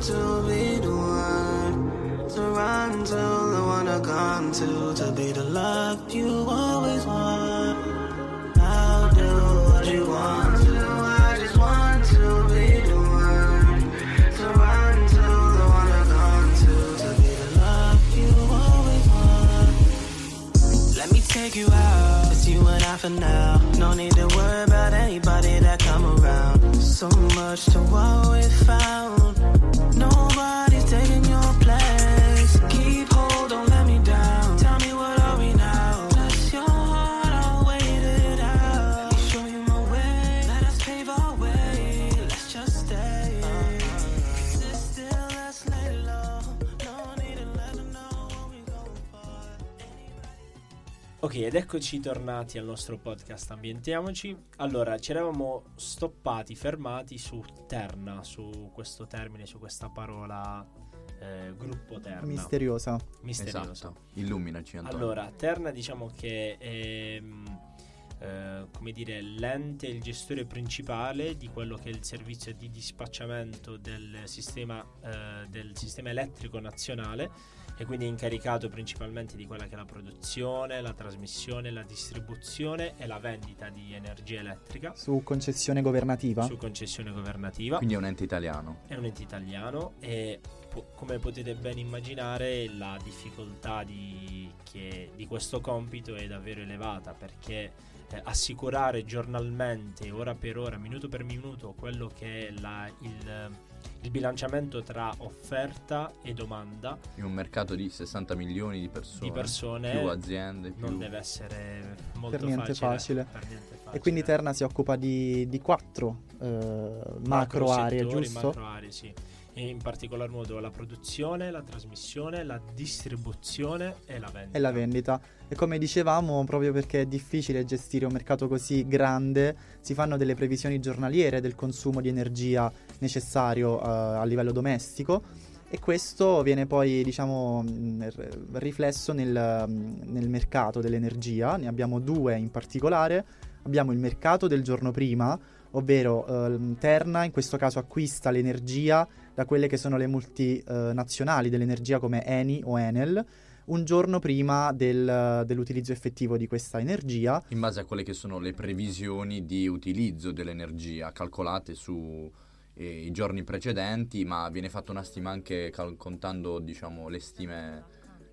To be the one to run to, the one to come to, to be the love you always want. I'll do what you want to. I just want to be the one to run to, the one to come to, to be the love you always want. Let me take you out. It's you and I for now. No need to worry about anybody that come around. So much to what we found. Ok, ed eccoci tornati al nostro podcast Ambientiamoci. Allora, ci eravamo stoppati, fermati su Terna, su questo termine, su questa parola eh, gruppo Terna. Misteriosa. Misteriosa. Esatto, illuminaci Antonio. Allora, Terna diciamo che è mm, eh, come dire, l'ente, il gestore principale di quello che è il servizio di dispacciamento del sistema, eh, del sistema elettrico nazionale e quindi è incaricato principalmente di quella che è la produzione, la trasmissione, la distribuzione e la vendita di energia elettrica Su concessione governativa? su concessione governativa. Quindi è un ente italiano. È un ente italiano e po- come potete ben immaginare la difficoltà di, che- di questo compito è davvero elevata perché eh, assicurare giornalmente, ora per ora, minuto per minuto, quello che è la- il, il bilanciamento tra offerta e domanda In un mercato di 60 milioni di persone. di persone Più aziende, più... non deve essere molto Per niente facile. per niente facile. E quindi Terna si occupa di, di quattro eh, macro aree, settori, giusto? Macro aree, sì. In particolar modo la produzione, la trasmissione, la distribuzione e la vendita. E la vendita. E come dicevamo, proprio perché è difficile gestire un mercato così grande, si fanno delle previsioni giornaliere del consumo di energia necessario eh, a livello domestico e questo viene poi, diciamo, riflesso nel, nel mercato dell'energia. Ne abbiamo due in particolare. Abbiamo il mercato del giorno prima, ovvero ehm, Terna in questo caso acquista l'energia da quelle che sono le multinazionali dell'energia come Eni o Enel un giorno prima del, dell'utilizzo effettivo di questa energia. In base a quelle che sono le previsioni di utilizzo dell'energia calcolate su eh, giorni precedenti, ma viene fatta una stima anche cal- contando diciamo, le stime,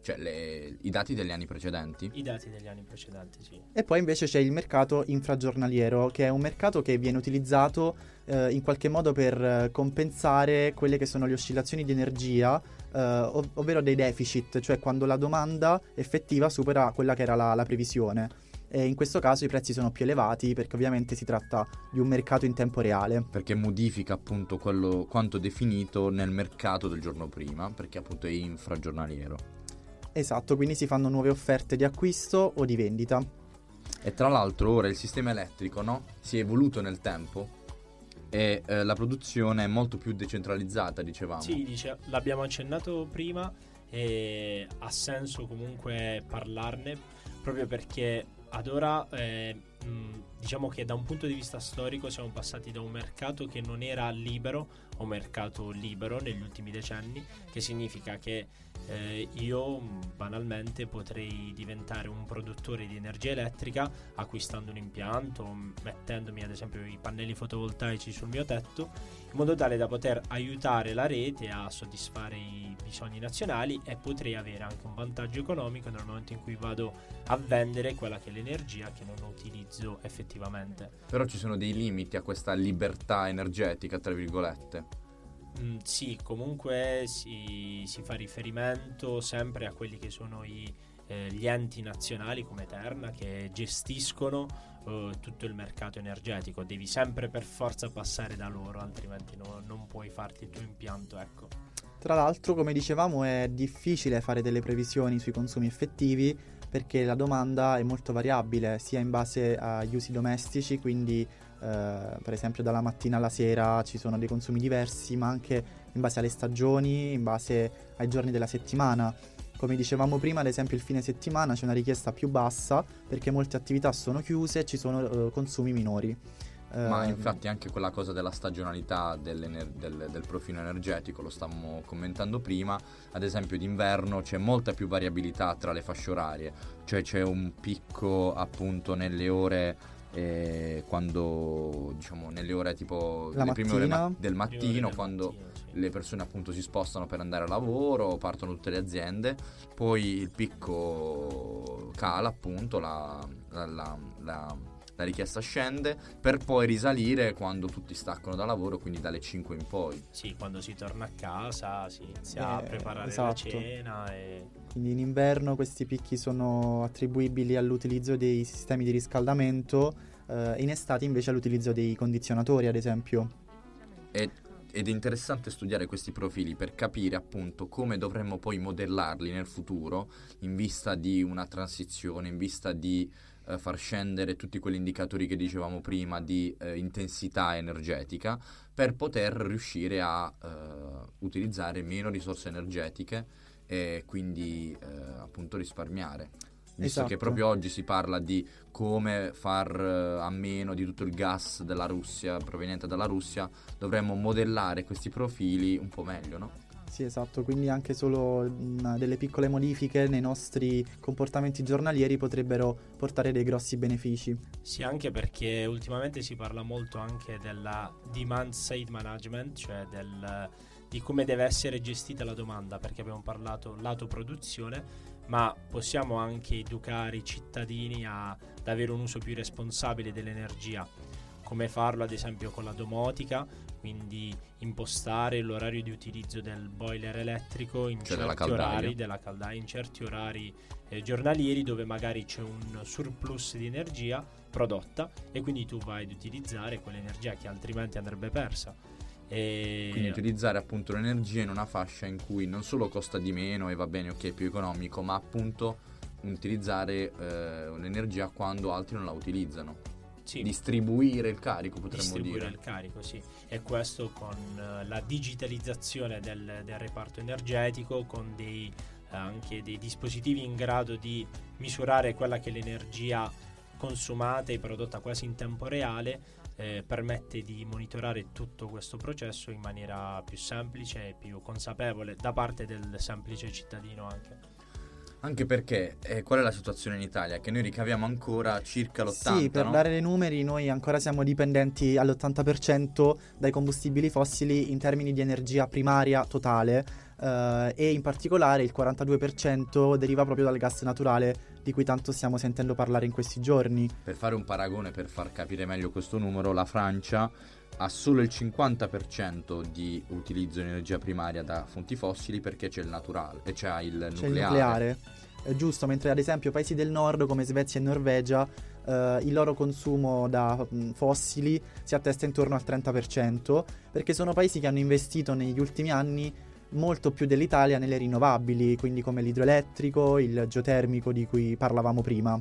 cioè le, i dati degli anni precedenti. I dati degli anni precedenti, sì. E poi invece c'è il mercato infragiornaliero, che è un mercato che viene utilizzato eh, in qualche modo per eh, compensare quelle che sono le oscillazioni di energia eh, ov- ovvero dei deficit, cioè quando la domanda effettiva supera quella che era la, la previsione. E in questo caso i prezzi sono più elevati perché ovviamente si tratta di un mercato in tempo reale. Perché modifica appunto quello, quanto definito nel mercato del giorno prima, perché appunto è infragiornaliero. Esatto, quindi si fanno nuove offerte di acquisto o di vendita. E tra l'altro ora il sistema elettrico no? si è evoluto nel tempo e eh, la produzione è molto più decentralizzata, dicevamo. Sì, dice, l'abbiamo accennato prima e ha senso comunque parlarne proprio perché ad ora eh, mh, diciamo che da un punto di vista storico siamo passati da un mercato che non era libero un mercato libero negli ultimi decenni, che significa che eh, io banalmente potrei diventare un produttore di energia elettrica acquistando un impianto, mettendomi ad esempio i pannelli fotovoltaici sul mio tetto, in modo tale da poter aiutare la rete a soddisfare i bisogni nazionali e potrei avere anche un vantaggio economico nel momento in cui vado a vendere quella che è l'energia che non utilizzo effettivamente. Però ci sono dei limiti a questa libertà energetica, tra virgolette. Mm, sì, comunque si, si, fa riferimento sempre a quelli che sono i, eh, gli enti nazionali come Terna che gestiscono eh, tutto il mercato energetico. Devi sempre per forza passare da loro, altrimenti no, non puoi farti il tuo impianto. Ecco. Tra l'altro, come dicevamo, è difficile fare delle previsioni sui consumi effettivi perché la domanda è molto variabile sia in base agli usi domestici, quindi eh, per esempio dalla mattina alla sera ci sono dei consumi diversi, ma anche in base alle stagioni, in base ai giorni della settimana. Come dicevamo prima, ad esempio il fine settimana c'è una richiesta più bassa perché molte attività sono chiuse e ci sono uh, consumi minori. Ma uh, infatti anche quella cosa della stagionalità del, del, profilo energetico, lo stavamo commentando prima, ad esempio d'inverno c'è molta più variabilità tra le fasce orarie, cioè c'è un picco appunto nelle ore eh, quando diciamo nelle ore tipo La le prime ore ma- del mattino quando mattino, sì. le persone appunto si spostano per andare a lavoro partono tutte le aziende poi il picco cala appunto la, la, la, la la richiesta scende per poi risalire quando tutti staccano da lavoro, quindi dalle 5 in poi. Sì, quando si torna a casa si inizia Eh, a preparare esatto. la cena e Quindi in inverno questi picchi sono attribuibili all'utilizzo dei sistemi di riscaldamento, eh, in estate invece all'utilizzo dei condizionatori, ad esempio. E- ed è interessante studiare questi profili per capire appunto come dovremmo poi modellarli nel futuro in vista di una transizione, in vista di eh, far scendere tutti quegli indicatori che dicevamo prima di eh, intensità energetica per poter riuscire a eh, utilizzare meno risorse energetiche e quindi eh, appunto risparmiare. Visto Esatto. che proprio oggi si parla di come far eh, a meno di tutto il gas della Russia, proveniente dalla Russia, dovremmo modellare questi profili un po' meglio, no? Sì, esatto, quindi anche solo mm, delle piccole modifiche nei nostri comportamenti giornalieri potrebbero portare dei grossi benefici. Sì, anche perché ultimamente si parla molto anche della demand side management, cioè del, di come deve essere gestita la domanda, perché abbiamo parlato lato produzione, ma possiamo anche educare i cittadini a- ad avere un uso più responsabile dell'energia. Come farlo ad esempio con la domotica, quindi impostare l'orario di utilizzo del boiler elettrico in Cioè della certi caldaia. orari della caldaia, in certi orari eh, giornalieri dove magari c'è un surplus di energia prodotta e quindi tu vai ad utilizzare quell'energia che altrimenti andrebbe persa. E Quindi utilizzare appunto l'energia in una fascia in cui non solo costa di meno e va bene, ok, è più economico, ma appunto utilizzare eh, un'energia quando altri non la utilizzano. Sì, Distribuire il carico, potremmo distribuire dire. il carico, sì. E questo con eh, la digitalizzazione del, del reparto energetico, con dei, anche dei dispositivi in grado di misurare quella che è l'energia consumata e prodotta quasi in tempo reale eh, permette di monitorare tutto questo processo in maniera più semplice e più consapevole da parte del semplice cittadino anche. Anche perché eh, qual è la situazione in Italia? Che noi ricaviamo ancora circa l'80%. Sì, per no? dare dei numeri, noi ancora siamo dipendenti all'80% dai combustibili fossili in termini di energia primaria totale eh, e in particolare il 42% deriva proprio dal gas naturale di cui tanto stiamo sentendo parlare in questi giorni. Per fare un paragone, per far capire meglio questo numero, la Francia ha solo il 50% di utilizzo di energia primaria da fonti fossili perché c'è il naturale e c'è il nucleare. C'è il nucleare. È giusto, mentre ad esempio paesi del nord come Svezia e Norvegia eh, il loro consumo da mh, fossili si attesta intorno al 30% perché sono paesi che hanno investito negli ultimi anni molto più dell'Italia nelle rinnovabili, quindi come l'idroelettrico, il geotermico di cui parlavamo prima.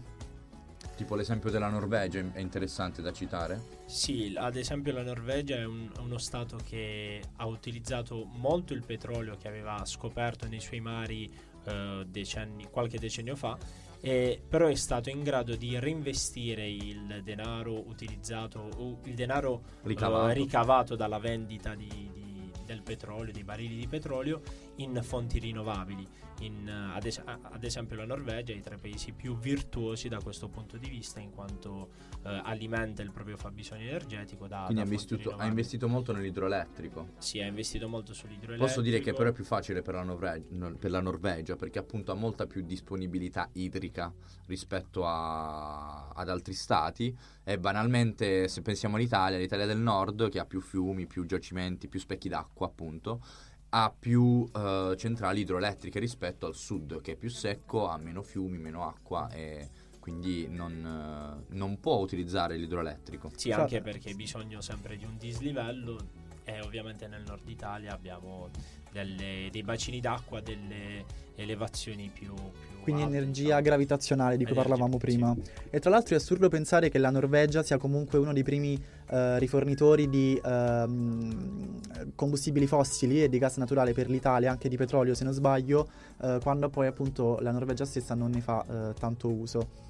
Tipo l'esempio della Norvegia è interessante da citare. Sì, ad esempio la Norvegia è un- uno stato che ha utilizzato molto il petrolio che aveva scoperto nei suoi mari eh, decenni- qualche decennio fa, e però è stato in grado di reinvestire il denaro utilizzato, il denaro eh, Ricavato. ricavato dalla vendita di- di- del petrolio, dei barili di petrolio, in fonti rinnovabili. In, ad, es- ad esempio la Norvegia è tra i paesi più virtuosi da questo punto di vista in quanto eh, alimenta il proprio fabbisogno energetico da, Quindi da ha investito, ha investito molto nell'idroelettrico. Sì, ha investito molto sull'idroelettrico. Posso dire che però è più facile per la, Norve- no- per la Norvegia perché appunto ha molta più disponibilità idrica rispetto a- ad altri stati e banalmente se pensiamo all'Italia, l'Italia del nord che ha più fiumi, più giacimenti, più specchi d'acqua appunto, ha più eh, centrali idroelettriche rispetto al sud che è più secco, ha meno fiumi, meno acqua e quindi non, eh, non può utilizzare l'idroelettrico. Sì, Certo. anche perché hai bisogno sempre di un dislivello e ovviamente nel nord Italia abbiamo delle- dei bacini d'acqua, delle elevazioni più... più Quindi alte, energia diciamo. gravitazionale di cui Energia, parlavamo sì. prima. E tra l'altro è assurdo pensare che la Norvegia sia comunque uno dei primi eh, rifornitori di ehm, combustibili fossili e di gas naturale per l'Italia, anche di petrolio se non sbaglio, eh, quando poi appunto la Norvegia stessa non ne fa eh, tanto uso.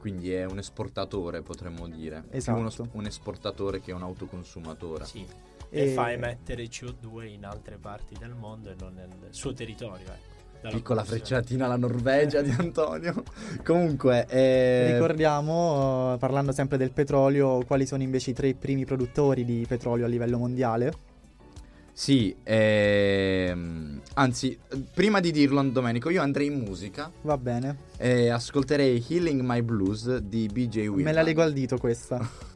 Quindi è un esportatore, potremmo dire. Esatto. uno un esportatore che un autoconsumatore. Sì. E- E... fa emettere CO2 in altre parti del mondo e non nel suo territorio. Ecco, dalla Piccola frecciatina alla Norvegia di Antonio. Comunque, eh, Ricordiamo, eh, parlando sempre del petrolio, quali sono invece i tre primi produttori di petrolio a livello mondiale. sì, ehm, anzi, prima di dirlo, Domenico, io andrei in musica Va bene. e ascolterei Healing My Blues di BJ Williams. Me la leggo al dito questa.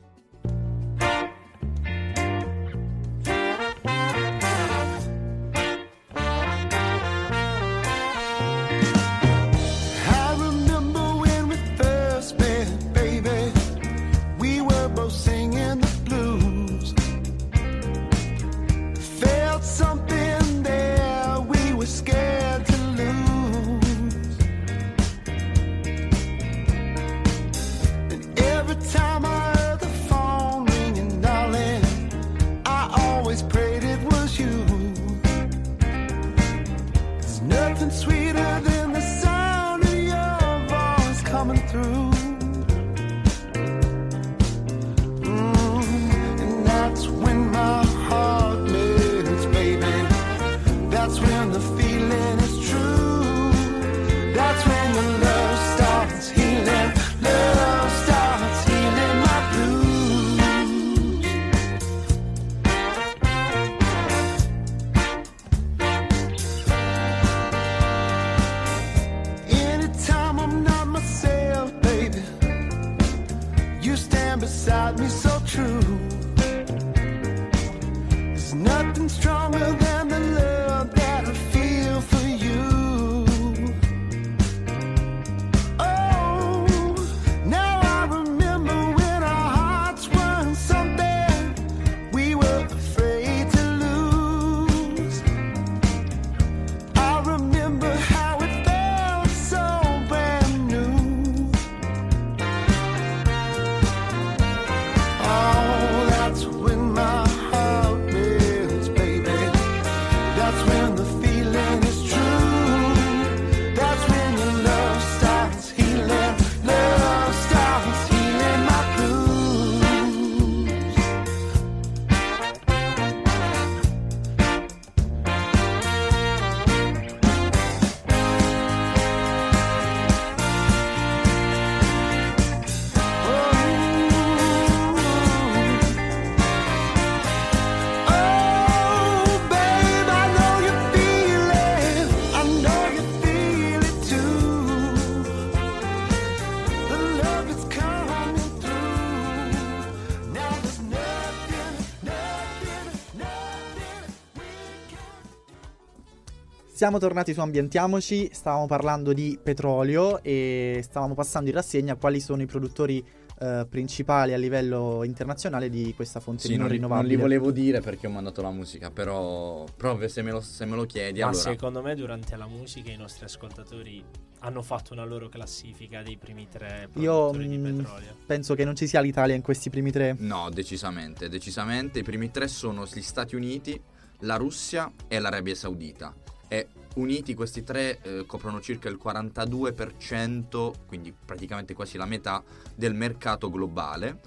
Siamo tornati su Ambientiamoci, stavamo parlando di petrolio e stavamo passando in rassegna quali sono i produttori eh, principali a livello internazionale di questa fonte Sì, non, li, non rinnovabile. li volevo dire perché ho mandato la musica, però proprio se me lo, se me lo chiedi, Ma allora... secondo me durante la musica i nostri ascoltatori hanno fatto una loro classifica dei primi tre Io produttori di mm, petrolio. penso che non ci sia l'Italia in questi primi tre. No, decisamente, decisamente. I primi tre sono gli Stati Uniti, la Russia e l'Arabia Saudita. E uniti questi tre eh, coprono circa il 42%, quindi praticamente quasi la metà del mercato globale.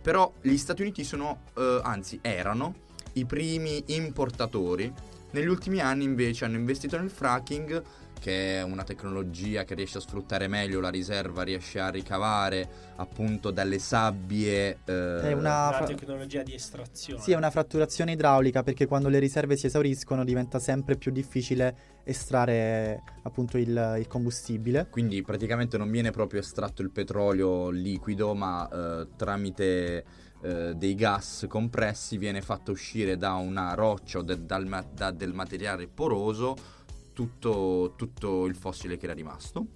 Però gli Stati Uniti sono, eh, anzi erano, i primi importatori. Negli ultimi anni invece hanno investito nel fracking, che è una tecnologia che riesce a sfruttare meglio la riserva, riesce a ricavare appunto dalle sabbie. eh, È una- fra- tecnologia di estrazione. Sì, è una fratturazione idraulica perché quando le riserve si esauriscono diventa sempre più difficile estrarre appunto il, il combustibile. Quindi praticamente non viene proprio estratto il petrolio liquido, ma eh, tramite eh, dei gas compressi viene fatto uscire da una roccia o de- da del materiale poroso tutto, tutto il fossile che era rimasto.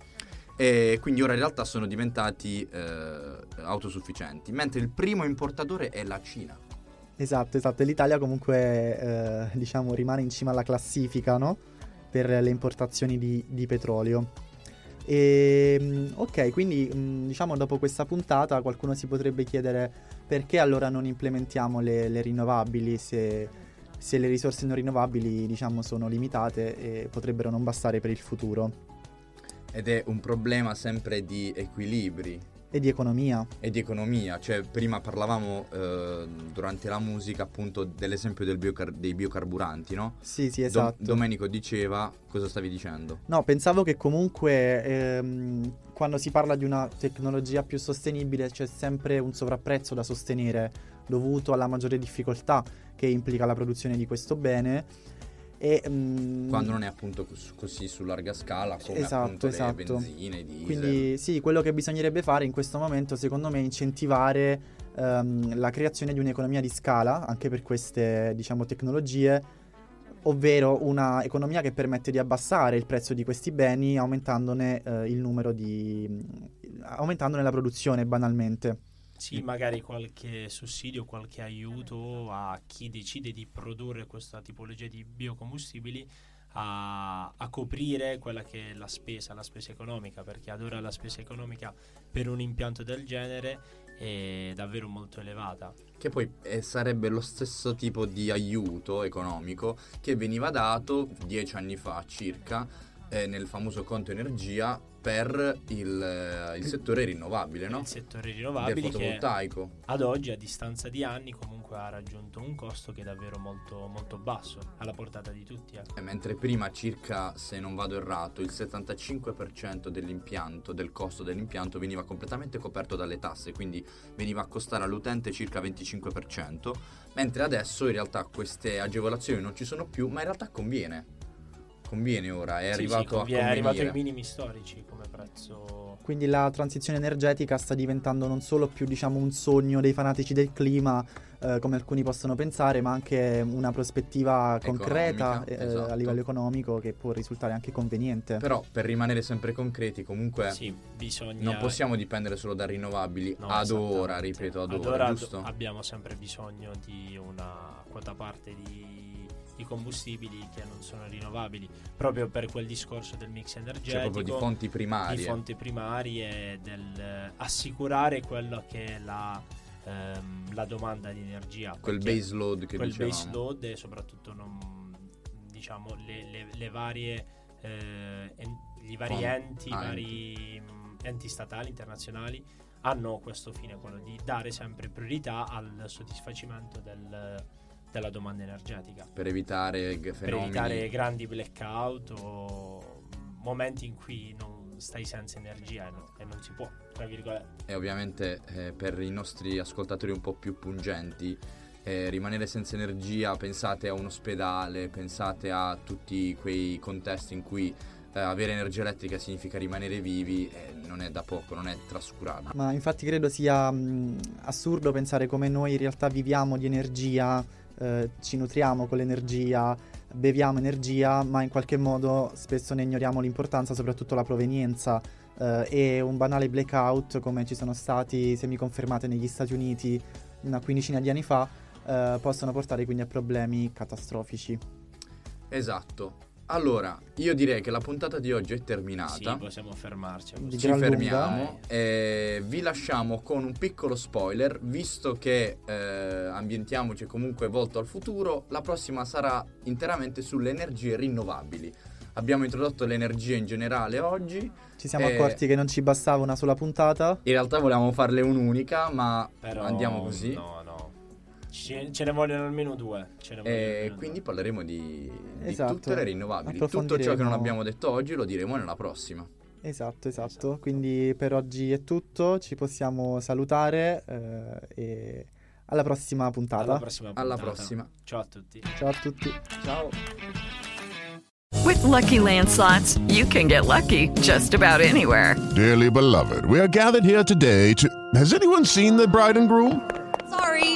E quindi ora in realtà sono diventati eh, autosufficienti, mentre il primo importatore è la Cina. Esatto, esatto. L'Italia comunque eh, diciamo rimane in cima alla classifica, no? Per le importazioni di, di petrolio. E, mm, ok, quindi mm, diciamo dopo questa puntata qualcuno si potrebbe chiedere perché allora non implementiamo le, le rinnovabili se, se le risorse non rinnovabili diciamo sono limitate e potrebbero non bastare per il futuro Ed è un problema sempre di equilibri e di economia. e di economia, cioè prima parlavamo eh, durante la musica appunto dell'esempio del biocar- dei biocarburanti, no? Sì, sì, Do- esatto. Domenico diceva, cosa stavi dicendo? No, pensavo che comunque ehm, quando si parla di una tecnologia più sostenibile c'è sempre un sovrapprezzo da sostenere dovuto alla maggiore difficoltà che implica la produzione di questo bene. E, mm, Quando non è appunto cos- così su larga scala come Esatto, esatto. benzine, diesel. Quindi sì, quello che bisognerebbe fare in questo momento secondo me è incentivare ehm, la creazione di un'economia di scala anche per queste diciamo tecnologie, ovvero una economia che permette di abbassare il prezzo di questi beni aumentandone eh, il numero di... aumentandone la produzione banalmente. Sì, magari qualche sussidio, qualche aiuto a chi decide di produrre questa tipologia di biocombustibili a, a coprire quella che è la spesa, la spesa economica, perché ad ora la spesa economica per un impianto del genere è davvero molto elevata. Che poi eh, sarebbe lo stesso tipo di aiuto economico che veniva dato dieci anni fa circa eh, nel famoso conto energia per il, eh, il settore rinnovabile, no? Il settore Del rinnovabile che fotovoltaico. ad oggi, a distanza di anni, comunque ha raggiunto un costo che è davvero molto, molto basso, alla portata di tutti. ecco. Eh, Mentre prima circa, se non vado errato, il 75% dell'impianto, del costo dell'impianto veniva completamente coperto dalle tasse, quindi veniva a costare all'utente circa 25%, mentre adesso in realtà queste agevolazioni non ci sono più, ma in realtà conviene. Conviene ora, è Sì, sì, arrivato conviene- a è arrivato ai convenire. minimi storici come prezzo. Quindi la transizione energetica sta diventando non solo più diciamo un sogno dei fanatici del clima eh, come alcuni possono pensare, ma anche una prospettiva concreta Economica, eh, esatto. a livello economico che può risultare anche conveniente. Però per rimanere sempre concreti, comunque Sì, bisogna. non possiamo dipendere solo da rinnovabili No, ad ora, ripeto, ad, Ad ora, ora giusto? abbiamo sempre bisogno di una quota parte di, di combustibili che non sono rinnovabili, proprio per quel discorso del mix energetico. Cioè proprio di fonti di primarie. fonti primarie del eh, assicurare quello che è la, ehm, la domanda di energia. Quel base load che quel dicevamo. base load e soprattutto non, diciamo le, le- le varie eh, en- i vari Fon- enti, ah, vari mh, enti statali internazionali hanno questo fine, quello di dare sempre priorità al soddisfacimento del- della domanda energetica Per evitare g- per evitare grandi blackout o momenti in cui non stai senza energia e, no- e non si può, tra virgolette. E ovviamente eh, per i nostri ascoltatori un po' più pungenti, eh, rimanere senza energia, pensate a un ospedale, pensate a tutti quei contesti in cui eh, avere energia elettrica significa rimanere vivi, eh, non è da poco, non è trascurabile. Ma infatti credo sia mh, assurdo pensare come noi in realtà viviamo di energia, eh, ci nutriamo con l'energia, beviamo energia, ma in qualche modo spesso ne ignoriamo l'importanza, soprattutto la provenienza. eh, e un banale blackout, come ci sono stati semiconfermate negli Stati Uniti una quindicina di anni fa, eh, possono portare quindi a problemi catastrofici. Esatto. Allora, io direi che la puntata di oggi è Sì, terminata. possiamo fermarci. questo Ci lunga. fermiamo e vi lasciamo con un piccolo spoiler, visto che eh, ambientiamoci comunque volto al futuro, la prossima sarà interamente sulle energie rinnovabili. Abbiamo introdotto l'energia in generale oggi, Ci siamo accorti che non ci bastava una sola puntata. in realtà volevamo farle un'unica, ma Però andiamo così. No. Ce, ce ne vogliono almeno due. Ce ne vogliono E almeno quindi due. parleremo di, di Esatto. tutte le rinnovabili. Tutto ciò che non abbiamo detto oggi lo diremo nella prossima. Esatto, esatto. Quindi per oggi è tutto, ci possiamo salutare eh, e alla prossima puntata. Alla prossima Alla puntata. prossima. Ciao a tutti. Ciao a tutti. Ciao. With Lucky Land slots, you can get lucky just about anywhere. Dearly beloved, we are gathered here today to. Has anyone seen the bride and groom? Sorry,